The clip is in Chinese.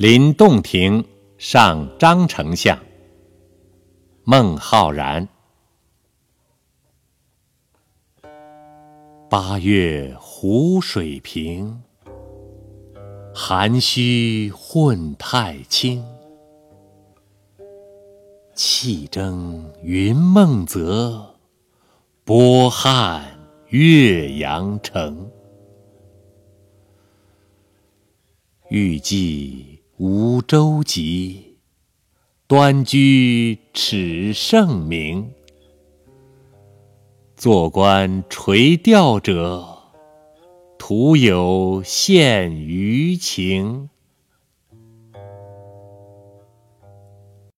临洞庭上张丞相。孟浩然。八月湖水平，涵虚混太清。气蒸云梦泽，波撼岳阳城。欲寄。无舟楫，端居耻圣明。坐观垂钓者，徒有羡鱼情。